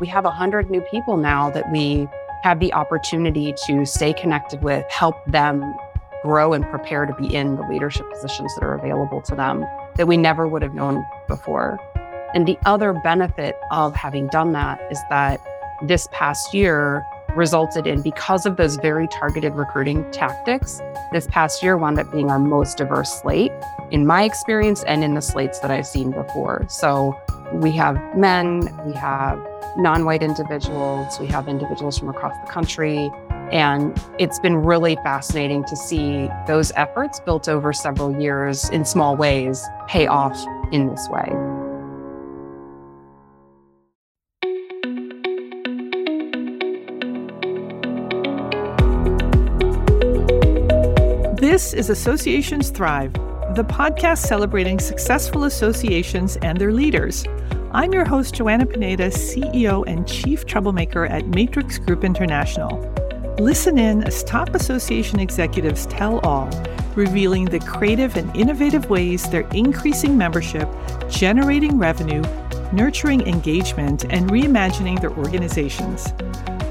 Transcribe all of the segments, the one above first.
We have 100 new people now that we have the opportunity to stay connected with, help them grow and prepare to be in the leadership positions that are available to them that we never would have known before. And the other benefit of having done that is that this past year resulted in, because of those very targeted recruiting tactics, this past year wound up being our most diverse slate in my experience and in the slates that I've seen before. So we have men, we have non white individuals, we have individuals from across the country. And it's been really fascinating to see those efforts built over several years in small ways pay off in this way. This is Associations Thrive, the podcast celebrating successful associations and their leaders. I'm your host, Joanna Pineda, CEO and Chief Troublemaker at Matrix Group International. Listen in as top association executives tell all, revealing the creative and innovative ways they're increasing membership, generating revenue, nurturing engagement, and reimagining their organizations.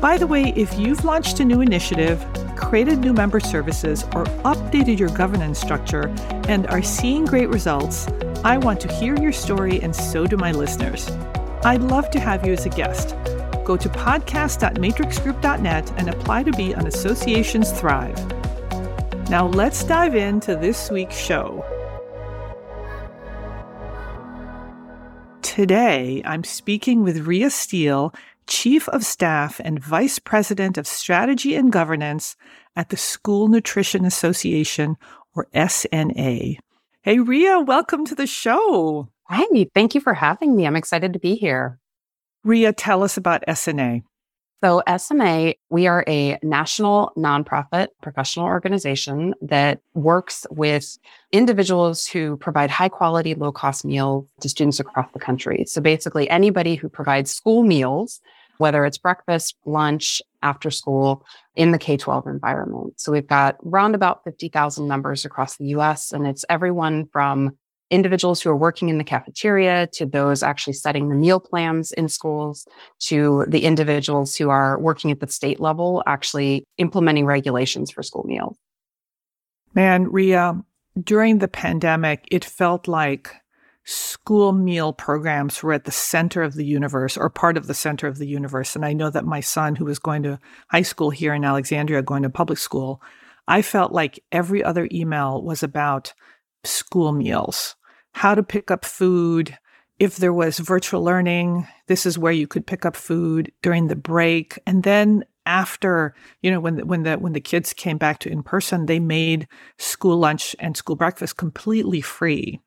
By the way, if you've launched a new initiative, created new member services, or updated your governance structure and are seeing great results, I want to hear your story, and so do my listeners. I'd love to have you as a guest go to podcast.matrixgroup.net and apply to be on Associations Thrive. Now let's dive into this week's show. Today, I'm speaking with Rhea Steele, Chief of Staff and Vice President of Strategy and Governance at the School Nutrition Association, or SNA. Hey, Rhea, welcome to the show. Hey, thank you for having me. I'm excited to be here. Rhea, tell us about SNA. So, SNA, we are a national nonprofit professional organization that works with individuals who provide high quality, low cost meals to students across the country. So, basically, anybody who provides school meals, whether it's breakfast, lunch, after school in the K 12 environment. So, we've got round about 50,000 members across the US, and it's everyone from individuals who are working in the cafeteria to those actually setting the meal plans in schools to the individuals who are working at the state level actually implementing regulations for school meals. Man, Rhea, during the pandemic, it felt like school meal programs were at the center of the universe or part of the center of the universe. And I know that my son, who was going to high school here in Alexandria, going to public school, I felt like every other email was about school meals, how to pick up food. If there was virtual learning, this is where you could pick up food during the break. And then after, you know, when the, when the when the kids came back to in person, they made school lunch and school breakfast completely free.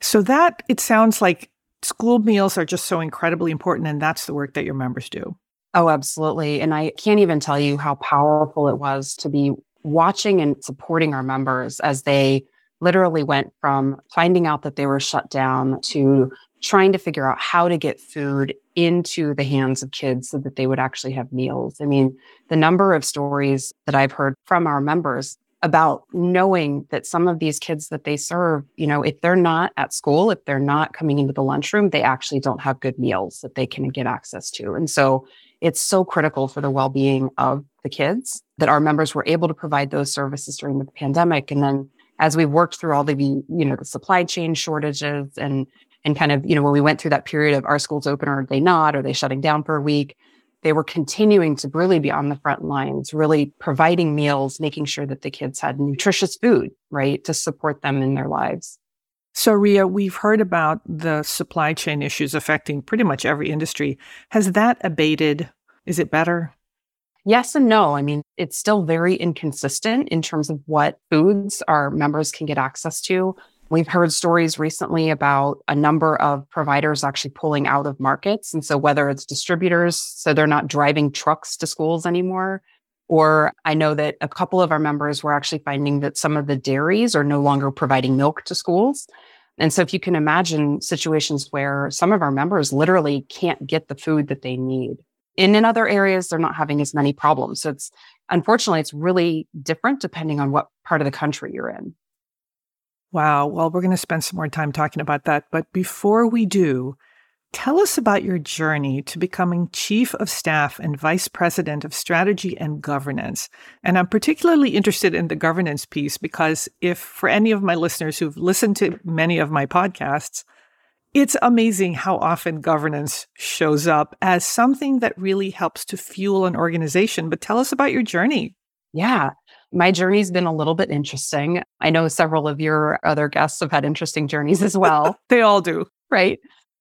So that it sounds like school meals are just so incredibly important and that's the work that your members do. Oh, absolutely. And I can't even tell you how powerful it was to be watching and supporting our members as they literally went from finding out that they were shut down to trying to figure out how to get food into the hands of kids so that they would actually have meals. I mean, the number of stories that I've heard from our members about knowing that some of these kids that they serve, you know, if they're not at school, if they're not coming into the lunchroom, they actually don't have good meals that they can get access to. And so it's so critical for the well-being of the kids that our members were able to provide those services during the pandemic. And then as we worked through all the you know the supply chain shortages and and kind of you know when we went through that period of our schools open or are they not are they shutting down for a week they were continuing to really be on the front lines really providing meals making sure that the kids had nutritious food right to support them in their lives so Rhea we've heard about the supply chain issues affecting pretty much every industry has that abated is it better Yes and no. I mean, it's still very inconsistent in terms of what foods our members can get access to. We've heard stories recently about a number of providers actually pulling out of markets. And so, whether it's distributors, so they're not driving trucks to schools anymore, or I know that a couple of our members were actually finding that some of the dairies are no longer providing milk to schools. And so, if you can imagine situations where some of our members literally can't get the food that they need, and in other areas, they're not having as many problems. So it's unfortunately, it's really different depending on what part of the country you're in. Wow. Well, we're going to spend some more time talking about that. But before we do, Tell us about your journey to becoming Chief of Staff and Vice President of Strategy and Governance. And I'm particularly interested in the governance piece because if for any of my listeners who've listened to many of my podcasts, it's amazing how often governance shows up as something that really helps to fuel an organization. But tell us about your journey. Yeah. My journey's been a little bit interesting. I know several of your other guests have had interesting journeys as well. they all do. Right.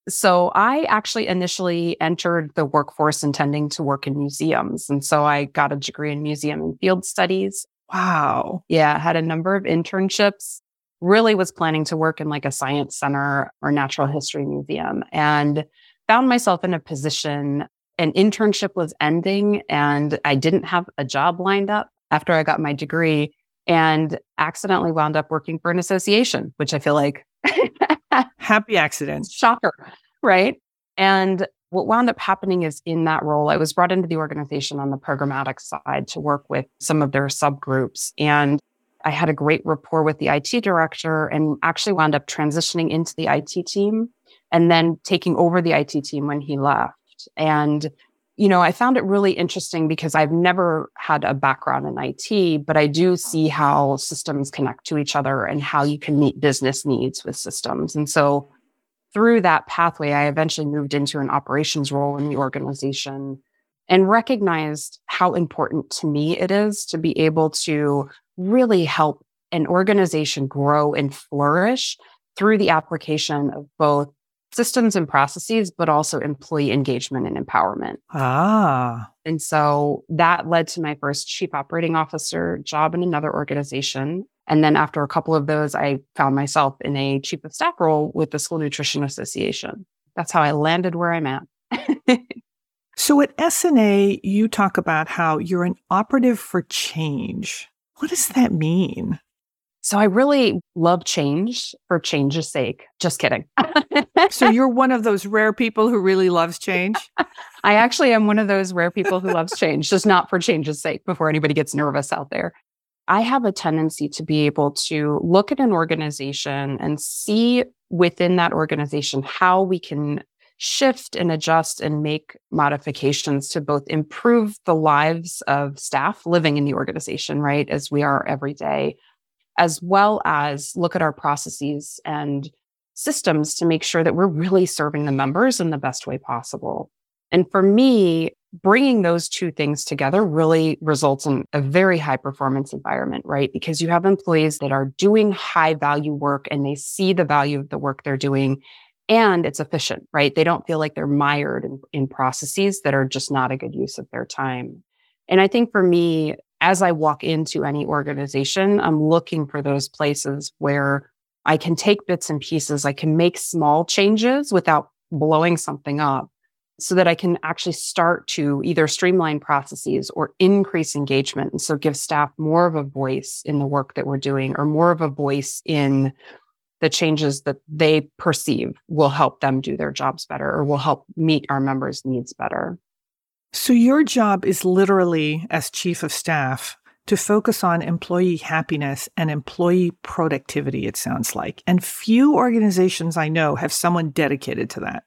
So I actually initially entered the workforce intending to work in museums. And so I got a degree in museum and field studies. Wow. Yeah, had a number of internships. Really was planning to work in like a science center or natural history museum and found myself in a position an internship was ending and I didn't have a job lined up after I got my degree and accidentally wound up working for an association, which I feel like happy accident. Shocker, right? And what wound up happening is in that role, I was brought into the organization on the programmatic side to work with some of their subgroups. And I had a great rapport with the IT director and actually wound up transitioning into the IT team and then taking over the IT team when he left. And you know, I found it really interesting because I've never had a background in IT, but I do see how systems connect to each other and how you can meet business needs with systems. And so through that pathway, I eventually moved into an operations role in the organization and recognized how important to me it is to be able to really help an organization grow and flourish through the application of both systems and processes, but also employee engagement and empowerment. Ah. And so that led to my first chief operating officer job in another organization. And then after a couple of those, I found myself in a chief of staff role with the School Nutrition Association. That's how I landed where I'm at. so at SNA, you talk about how you're an operative for change. What does that mean? So I really love change for change's sake. Just kidding. so you're one of those rare people who really loves change? I actually am one of those rare people who loves change, just not for change's sake before anybody gets nervous out there. I have a tendency to be able to look at an organization and see within that organization how we can shift and adjust and make modifications to both improve the lives of staff living in the organization, right? As we are every day, as well as look at our processes and systems to make sure that we're really serving the members in the best way possible. And for me, bringing those two things together really results in a very high performance environment, right? Because you have employees that are doing high value work and they see the value of the work they're doing and it's efficient, right? They don't feel like they're mired in, in processes that are just not a good use of their time. And I think for me, as I walk into any organization, I'm looking for those places where I can take bits and pieces. I can make small changes without blowing something up so that I can actually start to either streamline processes or increase engagement. And so give staff more of a voice in the work that we're doing or more of a voice in the changes that they perceive will help them do their jobs better or will help meet our members' needs better. So, your job is literally, as chief of staff, to focus on employee happiness and employee productivity, it sounds like. And few organizations I know have someone dedicated to that.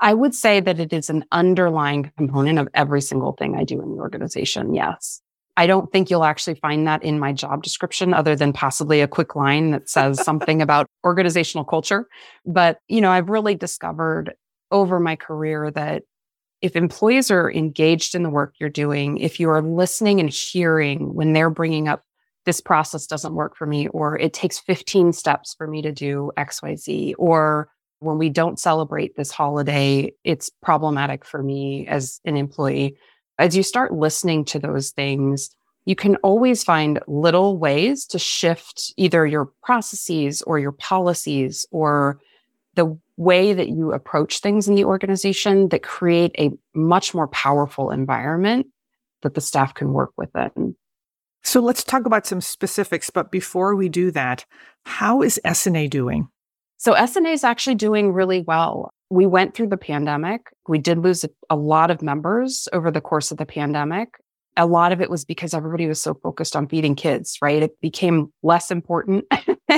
I would say that it is an underlying component of every single thing I do in the organization. Yes. I don't think you'll actually find that in my job description other than possibly a quick line that says something about organizational culture. But, you know, I've really discovered over my career that if employees are engaged in the work you're doing, if you are listening and hearing when they're bringing up this process doesn't work for me, or it takes 15 steps for me to do XYZ, or when we don't celebrate this holiday, it's problematic for me as an employee. As you start listening to those things, you can always find little ways to shift either your processes or your policies or the way that you approach things in the organization that create a much more powerful environment that the staff can work within. So let's talk about some specifics. But before we do that, how is SNA doing? So SNA is actually doing really well. We went through the pandemic. We did lose a lot of members over the course of the pandemic. A lot of it was because everybody was so focused on feeding kids, right? It became less important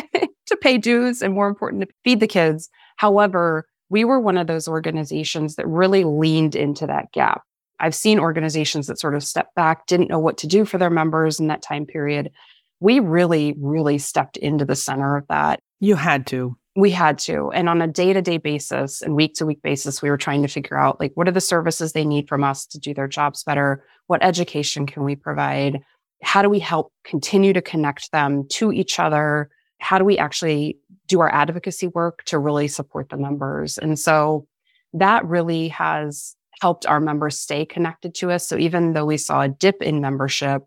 to pay dues and more important to feed the kids. However, we were one of those organizations that really leaned into that gap. I've seen organizations that sort of stepped back, didn't know what to do for their members in that time period. We really, really stepped into the center of that. You had to. We had to. And on a day to day basis and week to week basis, we were trying to figure out like, what are the services they need from us to do their jobs better? What education can we provide? How do we help continue to connect them to each other? How do we actually do our advocacy work to really support the members? And so that really has helped our members stay connected to us. So even though we saw a dip in membership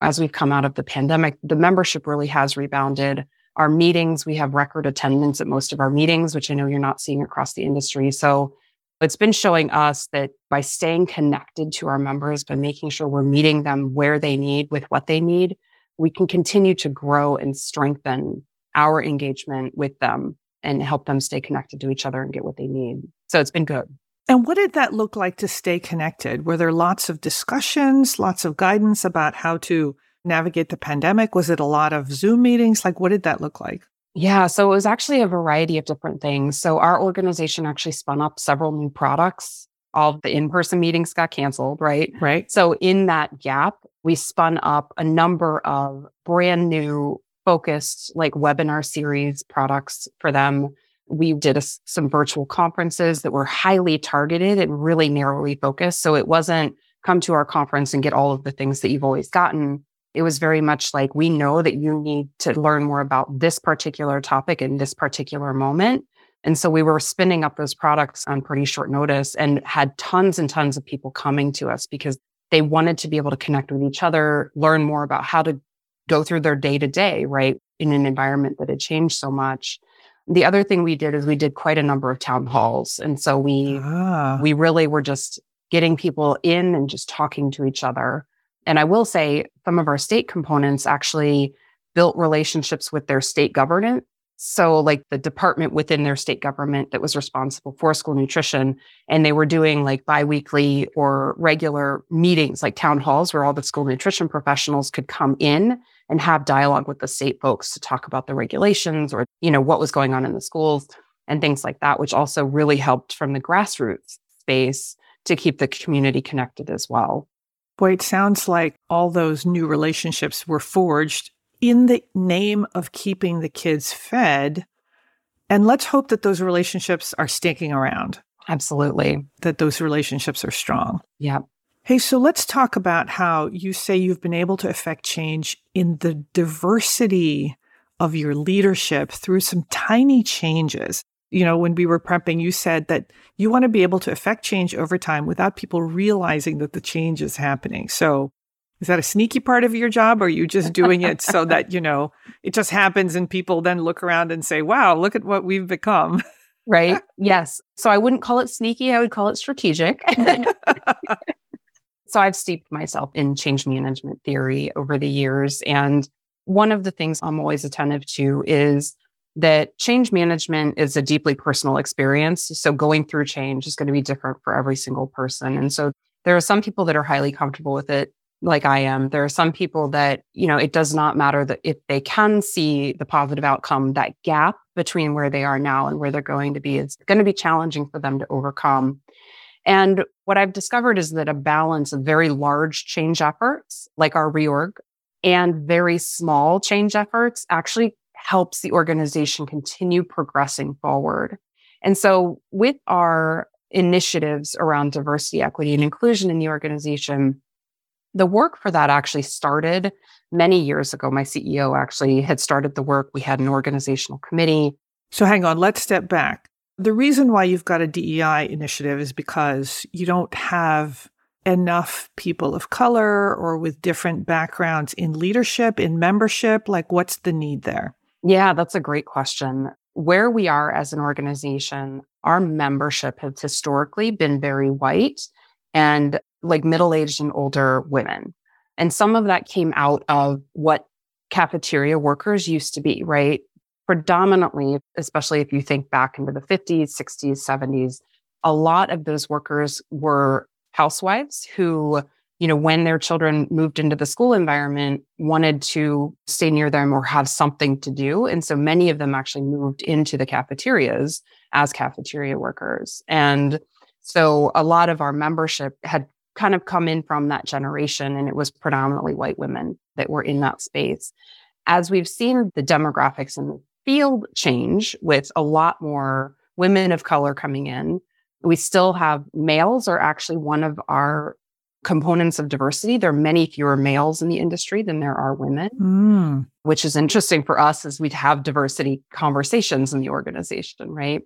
as we've come out of the pandemic, the membership really has rebounded. Our meetings, we have record attendance at most of our meetings, which I know you're not seeing across the industry. So it's been showing us that by staying connected to our members, by making sure we're meeting them where they need with what they need, we can continue to grow and strengthen our engagement with them and help them stay connected to each other and get what they need. So it's been good. And what did that look like to stay connected? Were there lots of discussions, lots of guidance about how to navigate the pandemic? Was it a lot of Zoom meetings? Like, what did that look like? Yeah, so it was actually a variety of different things. So our organization actually spun up several new products. All the in-person meetings got canceled, right? Right. So in that gap, we spun up a number of brand new focused like webinar series products for them we did a, some virtual conferences that were highly targeted and really narrowly focused. So it wasn't come to our conference and get all of the things that you've always gotten. It was very much like, we know that you need to learn more about this particular topic in this particular moment. And so we were spinning up those products on pretty short notice and had tons and tons of people coming to us because they wanted to be able to connect with each other, learn more about how to go through their day to day, right? In an environment that had changed so much. The other thing we did is we did quite a number of town halls. And so we ah. we really were just getting people in and just talking to each other. And I will say some of our state components actually built relationships with their state government. So like the department within their state government that was responsible for school nutrition. And they were doing like biweekly or regular meetings, like town halls where all the school nutrition professionals could come in and have dialogue with the state folks to talk about the regulations or, you know, what was going on in the schools and things like that, which also really helped from the grassroots space to keep the community connected as well. Boy, it sounds like all those new relationships were forged in the name of keeping the kids fed. And let's hope that those relationships are sticking around. Absolutely. That those relationships are strong. Yeah. Hey, so let's talk about how you say you've been able to affect change in the diversity of your leadership through some tiny changes. You know, when we were prepping, you said that you want to be able to affect change over time without people realizing that the change is happening. So, is that a sneaky part of your job? Or are you just doing it so that, you know, it just happens and people then look around and say, wow, look at what we've become? Right. Yes. So I wouldn't call it sneaky. I would call it strategic. So I've steeped myself in change management theory over the years. And one of the things I'm always attentive to is that change management is a deeply personal experience. So going through change is going to be different for every single person. And so there are some people that are highly comfortable with it, like I am. There are some people that, you know, it does not matter that if they can see the positive outcome, that gap between where they are now and where they're going to be, is going to be challenging for them to overcome. And what I've discovered is that a balance of very large change efforts, like our reorg, and very small change efforts actually helps the organization continue progressing forward. And so with our initiatives around diversity, equity, and inclusion in the organization, the work for that actually started many years ago. My CEO actually had started the work. We had an organizational committee. So hang on, let's step back. The reason why you've got a DEI initiative is because you don't have enough people of color or with different backgrounds in leadership, in membership. Like, what's the need there? Yeah, that's a great question. Where we are as an organization, our membership has historically been very white and like middle aged and older women. And some of that came out of what cafeteria workers used to be, right? Predominantly, especially if you think back into the 50s, 60s, 70s, a lot of those workers were housewives who, you know, when their children moved into the school environment, wanted to stay near them or have something to do. And so many of them actually moved into the cafeterias as cafeteria workers. And so a lot of our membership had kind of come in from that generation, and it was predominantly white women that were in that space. As we've seen the demographics in field change with a lot more women of color coming in, we still have males are actually one of our components of diversity. There are many fewer males in the industry than there are women, mm. which is interesting for us as we have diversity conversations in the organization, right?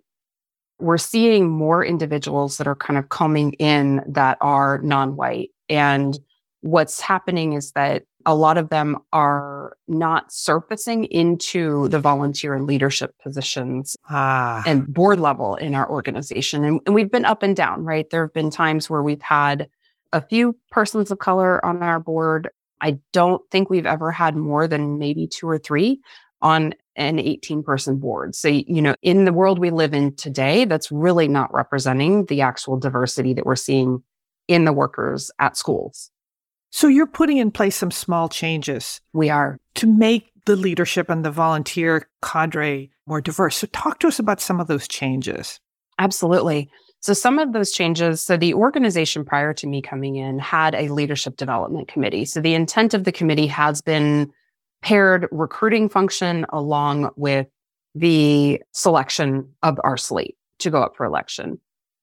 we're seeing more individuals that are kind of coming in that are non-white. And what's happening is that a lot of them are not surfacing into the volunteer and leadership positions ah. and board level in our organization. And, and we've been up and down, right? There have been times where we've had a few persons of color on our board. I don't think we've ever had more than maybe two or three on an 18 person board. So, you know, in the world we live in today, that's really not representing the actual diversity that we're seeing in the workers at schools. So, you're putting in place some small changes. We are. To make the leadership and the volunteer cadre more diverse. So, talk to us about some of those changes. Absolutely. So, some of those changes, so the organization prior to me coming in had a leadership development committee. So, the intent of the committee has been paired recruiting function along with the selection of our slate to go up for election.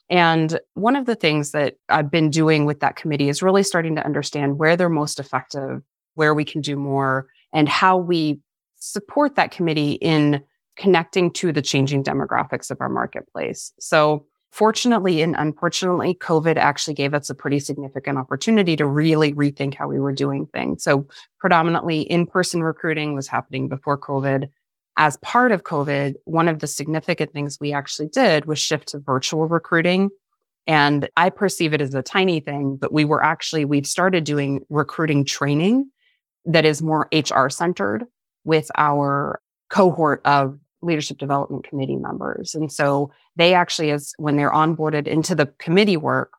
And one of the things that I've been doing with that committee is really starting to understand where they're most effective, where we can do more, and how we support that committee in connecting to the changing demographics of our marketplace. So Fortunately and unfortunately, COVID actually gave us a pretty significant opportunity to really rethink how we were doing things. So, predominantly in person recruiting was happening before COVID. As part of COVID, one of the significant things we actually did was shift to virtual recruiting. And I perceive it as a tiny thing, but we were actually, we've started doing recruiting training that is more HR centered with our cohort of leadership development committee members. And so they actually, as when they're onboarded into the committee work,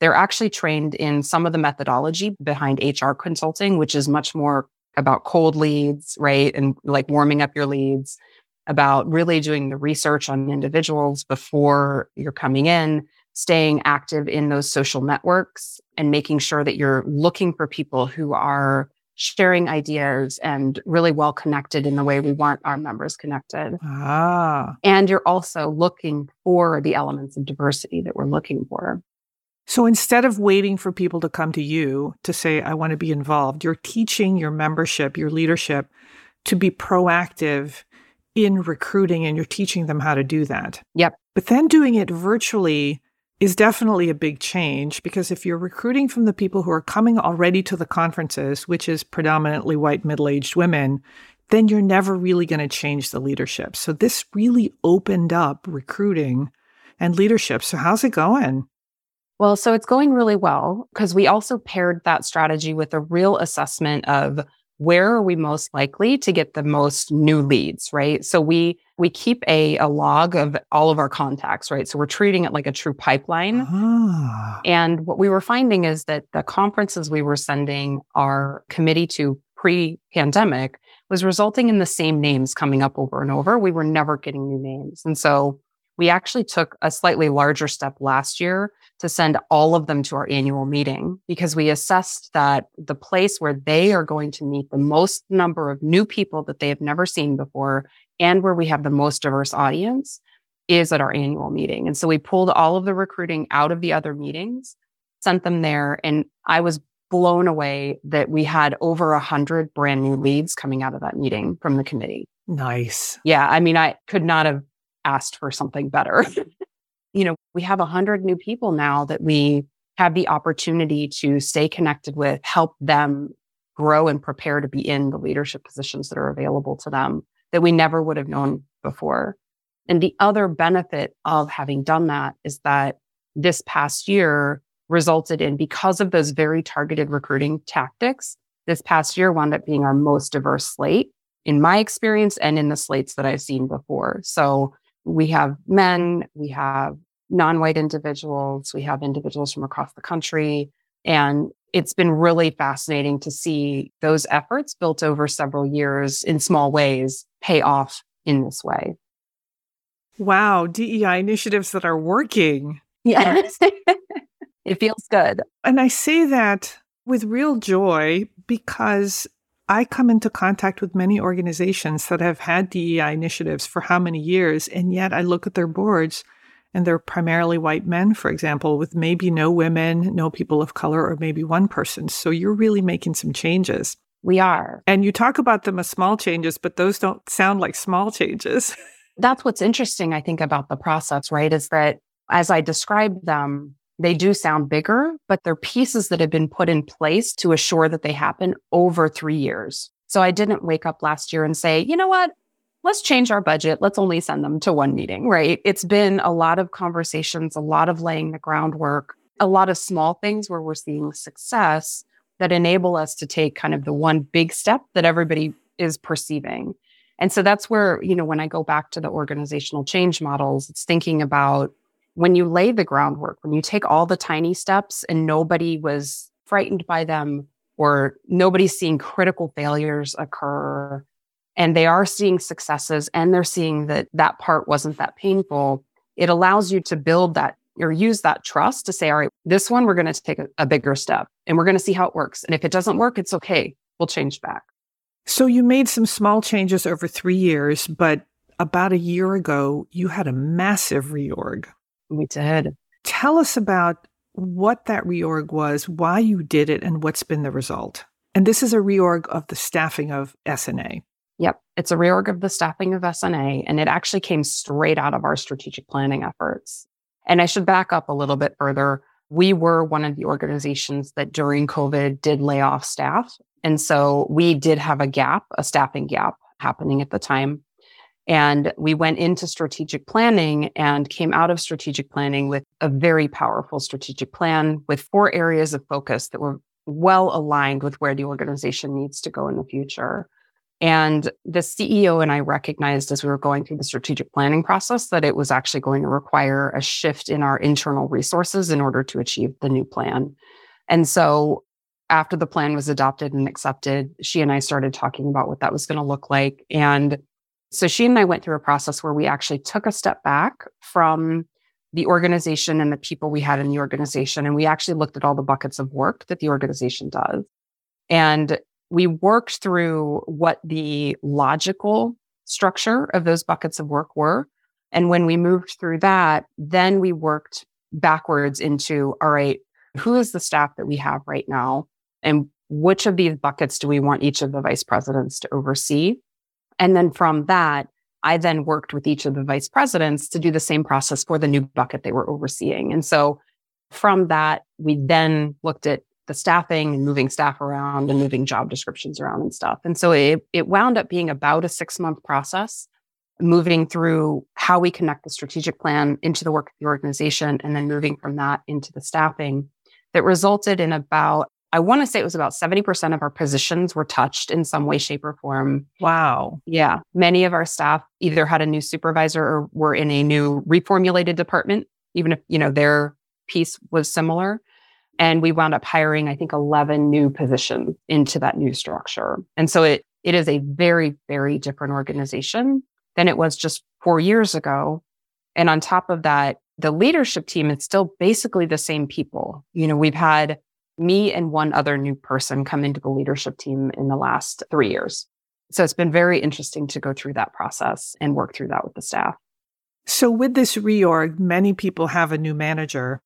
they're actually trained in some of the methodology behind HR consulting, which is much more about cold leads, right? And like warming up your leads, about really doing the research on individuals before you're coming in, staying active in those social networks and making sure that you're looking for people who are sharing ideas and really well connected in the way we want our members connected. Ah. And you're also looking for the elements of diversity that we're looking for. So instead of waiting for people to come to you to say, I want to be involved, you're teaching your membership, your leadership to be proactive in recruiting and you're teaching them how to do that. Yep. But then doing it virtually is definitely a big change because if you're recruiting from the people who are coming already to the conferences, which is predominantly white middle aged women, then you're never really going to change the leadership. So this really opened up recruiting and leadership. So, how's it going? Well, so it's going really well because we also paired that strategy with a real assessment of where are we most likely to get the most new leads, right? So we we keep a, a log of all of our contacts, right? So we're treating it like a true pipeline. Ah. And what we were finding is that the conferences we were sending our committee to pre-pandemic was resulting in the same names coming up over and over. We were never getting new names. And so we actually took a slightly larger step last year to send all of them to our annual meeting because we assessed that the place where they are going to meet the most number of new people that they have never seen before and where we have the most diverse audience is at our annual meeting. And so we pulled all of the recruiting out of the other meetings, sent them there. And I was blown away that we had over a hundred brand new leads coming out of that meeting from the committee. Nice. Yeah. I mean, I could not have asked for something better. you know, we have a hundred new people now that we have the opportunity to stay connected with, help them grow and prepare to be in the leadership positions that are available to them that we never would have known before. And the other benefit of having done that is that this past year resulted in, because of those very targeted recruiting tactics, this past year wound up being our most diverse slate in my experience and in the slates that I've seen before. So we have men, we have non white individuals, we have individuals from across the country. And it's been really fascinating to see those efforts built over several years in small ways pay off in this way. Wow, DEI initiatives that are working. Yes. it feels good. And I say that with real joy because I come into contact with many organizations that have had DEI initiatives for how many years, and yet I look at their boards and they're primarily white men, for example, with maybe no women, no people of color, or maybe one person. So you're really making some changes. We are. And you talk about them as small changes, but those don't sound like small changes. That's what's interesting, I think, about the process, right? Is that as I describe them, they do sound bigger, but they're pieces that have been put in place to assure that they happen over three years. So I didn't wake up last year and say, you know what? Let's change our budget. Let's only send them to one meeting, right? It's been a lot of conversations, a lot of laying the groundwork, a lot of small things where we're seeing success that enable us to take kind of the one big step that everybody is perceiving. And so that's where, you know, when I go back to the organizational change models, it's thinking about when you lay the groundwork, when you take all the tiny steps and nobody was frightened by them or nobody's seeing critical failures occur and they are seeing successes and they're seeing that that part wasn't that painful, it allows you to build that or use that trust to say, all right, this one, we're going to take a, a bigger step and we're going to see how it works. And if it doesn't work, it's okay. We'll change back. So you made some small changes over three years, but about a year ago, you had a massive reorg. We did. Tell us about what that reorg was, why you did it, and what's been the result. And this is a reorg of the staffing of SNA. Yep. It's a reorg of the staffing of SNA, and it actually came straight out of our strategic planning efforts. And I should back up a little bit further. We were one of the organizations that during COVID did lay off staff. And so we did have a gap, a staffing gap happening at the time. And we went into strategic planning and came out of strategic planning with a very powerful strategic plan with four areas of focus that were well aligned with where the organization needs to go in the future. And the CEO and I recognized as we were going through the strategic planning process that it was actually going to require a shift in our internal resources in order to achieve the new plan. And so after the plan was adopted and accepted, she and I started talking about what that was going to look like. And so she and I went through a process where we actually took a step back from the organization and the people we had in the organization. And we actually looked at all the buckets of work that the organization does. And we worked through what the logical structure of those buckets of work were. And when we moved through that, then we worked backwards into all right, who is the staff that we have right now? And which of these buckets do we want each of the vice presidents to oversee? And then from that, I then worked with each of the vice presidents to do the same process for the new bucket they were overseeing. And so from that, we then looked at the staffing and moving staff around and moving job descriptions around and stuff. And so it, it wound up being about a six month process, moving through how we connect the strategic plan into the work of the organization and then moving from that into the staffing that resulted in about, I want to say it was about 70% of our positions were touched in some way, shape, or form. Wow. Yeah. Many of our staff either had a new supervisor or were in a new reformulated department, even if, you know, their piece was similar. And we wound up hiring, I think, 11 new positions into that new structure. And so it, it is a very, very different organization than it was just four years ago. And on top of that, the leadership team is still basically the same people. You know, we've had me and one other new person come into the leadership team in the last three years. So it's been very interesting to go through that process and work through that with the staff. So, with this reorg, many people have a new manager.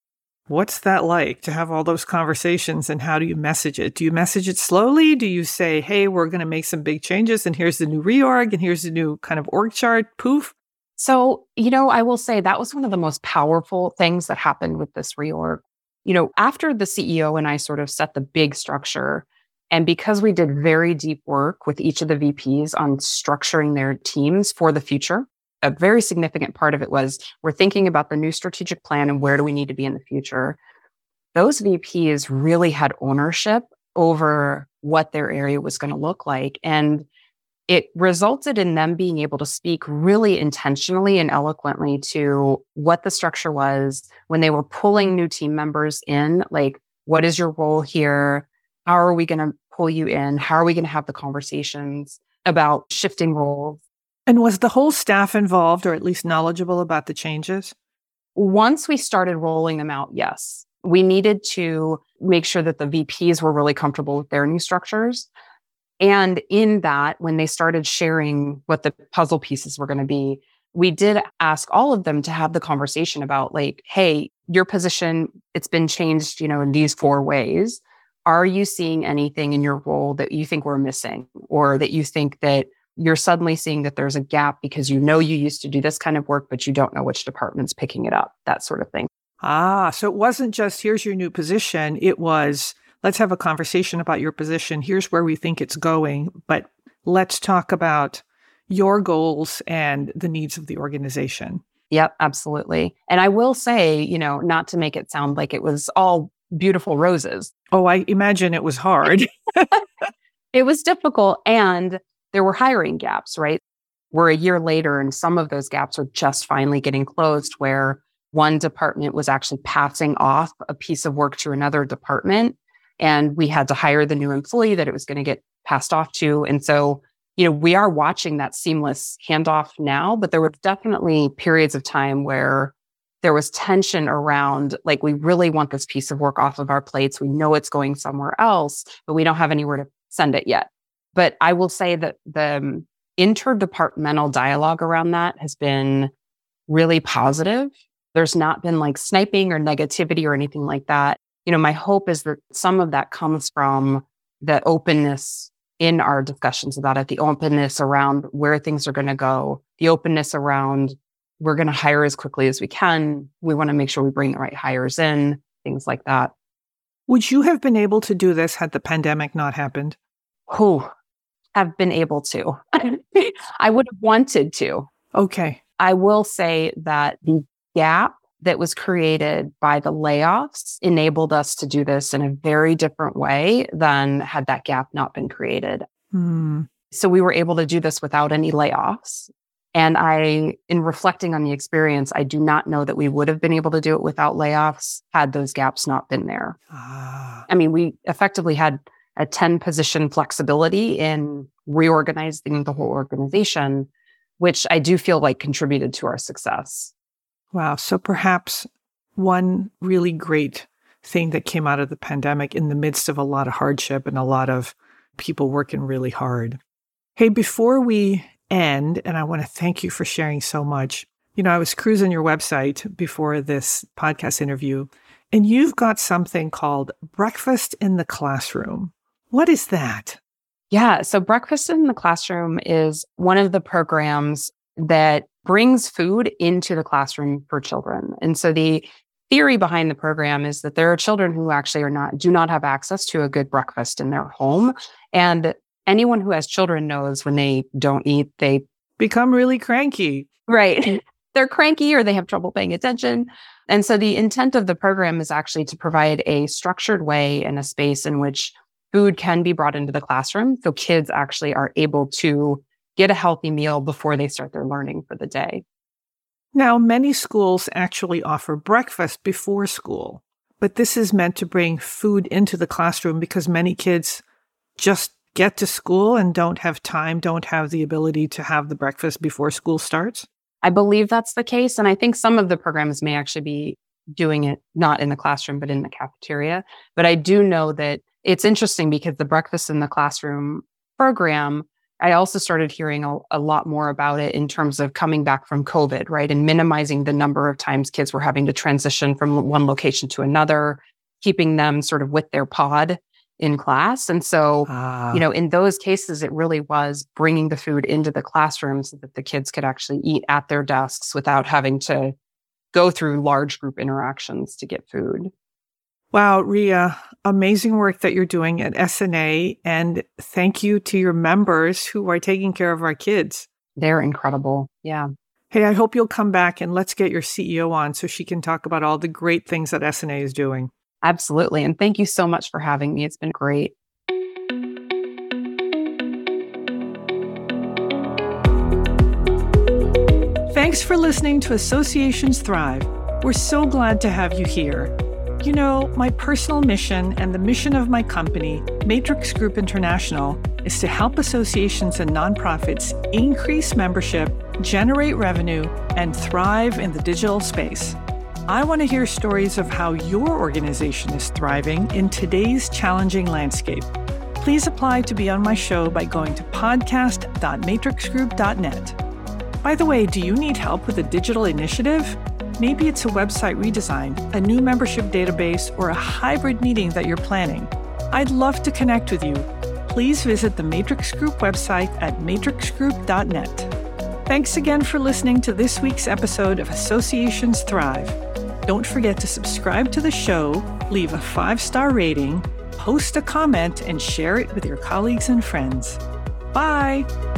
What's that like to have all those conversations and how do you message it? Do you message it slowly? Do you say, hey, we're going to make some big changes and here's the new reorg and here's the new kind of org chart? Poof. So, you know, I will say that was one of the most powerful things that happened with this reorg. You know, after the CEO and I sort of set the big structure, and because we did mm-hmm. very deep work with each of the VPs on structuring their teams for the future, a very significant part of it was we're thinking about the new strategic plan and where do we need to be in the future. Those VPs really had ownership over what their area was going to look like. And it resulted in them being able to speak really intentionally and eloquently to what the structure was when they were pulling new team members in. Like, what is your role here? How are we going to pull you in? How are we going to have the conversations about shifting roles? And was the whole staff involved or at least knowledgeable about the changes? Once we started rolling them out, yes. We needed to make sure that the VPs were really comfortable with their new structures. And in that, when they started sharing what the puzzle pieces were going to be, we did ask all of them to have the conversation about like, hey, your position, it's been changed, you know, in these four ways. Are you seeing anything in your role that you think we're missing or that you think that you're suddenly seeing that there's a gap because you know you used to do this kind of work, but you don't know which department's picking it up, that sort of thing. Ah, so it wasn't just here's your new position. It was let's have a conversation about your position. Here's where we think it's going, but let's talk about your goals and the needs of the organization. Yep, absolutely. And I will say, you know, not to make it sound like it was all beautiful roses. Oh, I imagine it was hard. it was difficult. And there were hiring gaps, right? We're a year later, and some of those gaps are just finally getting closed where one department was actually passing off a piece of work to another department. And we had to hire the new employee that it was going to get passed off to. And so, you know, we are watching that seamless handoff now, but there were definitely periods of time where there was tension around like, we really want this piece of work off of our plates. We know it's going somewhere else, but we don't have anywhere to send it yet. But I will say that the um, interdepartmental dialogue around that has been really positive. There's not been like sniping or negativity or anything like that. You know, my hope is that some of that comes from the openness in our discussions about it, the openness around where things are going to go, the openness around we're going to hire as quickly as we can. We want to make sure we bring the right hires in, things like that. Would you have been able to do this had the pandemic not happened? Who have been able to. I would have wanted to. Okay. I will say that the gap that was created by the layoffs enabled us to do this in a very different way than had that gap not been created. Hmm. So we were able to do this without any layoffs. And I, in reflecting on the experience, I do not know that we would have been able to do it without layoffs had those gaps not been there. Ah. I mean, we effectively had a 10 position flexibility in reorganizing the whole organization, which I do feel like contributed to our success. Wow. So perhaps one really great thing that came out of the pandemic in the midst of a lot of hardship and a lot of people working really hard. Hey, before we end, and I want to thank you for sharing so much. You know, I was cruising your website before this podcast interview, and you've got something called Breakfast in the Classroom. What is that? Yeah. So, Breakfast in the Classroom is one of the programs that brings food into the classroom for children. And so, the theory behind the program is that there are children who actually are not do not have access to a good breakfast in their home and anyone who has children knows when they don't eat they become really cranky right they're cranky or they have trouble paying attention and so the intent of the program is actually to provide a structured way and a space in which food can be brought into the classroom. So kids actually are able to get a healthy meal before they start their learning for the day. Now, many schools actually offer breakfast before school, but this is meant to bring food into the classroom because many kids just get to school and don't have time, don't have the ability to have the breakfast before school starts? I believe that's the case. And I think some of the programs may actually be doing it not in the classroom, but in the cafeteria. But I do know that it's interesting because the breakfast in the classroom program, I also started hearing a, a, lot more about it in terms of coming back from COVID, right? And minimizing the number of times kids were having to transition from one location to another, keeping them sort of with their pod in class. And so, ah. you know, in those cases, it really was bringing the food into the classroom so that the kids could actually eat at their desks without having to go through large group interactions to get food. Wow, Rhea, amazing work that you're doing at SNA. And thank you to your members who are taking care of our kids. They're incredible. Yeah. Hey, I hope you'll come back and let's get your CEO on so she can talk about all the great things that SNA is doing. Absolutely. And thank you so much for having me. It's been great. Thanks for listening to Associations Thrive. We're so glad to have you here. You know, my personal mission and the mission of my company, Matrix Group International, is to help associations and nonprofits increase membership, generate revenue, and thrive in the digital space. I want to hear stories of how your organization is thriving in today's challenging landscape. Please apply to be on my show by going to podcast.matrixgroup.net. By the way, do you need help with a digital initiative? Maybe it's a website redesign, a new membership database, or a hybrid meeting that you're planning. I'd love to connect with you. Please visit the Matrix Group website at matrixgroup.net. Thanks again for listening to this week's episode of Associations Thrive. Don't forget to subscribe to the show, leave a five star rating, post a comment, and share it with your colleagues and friends. Bye!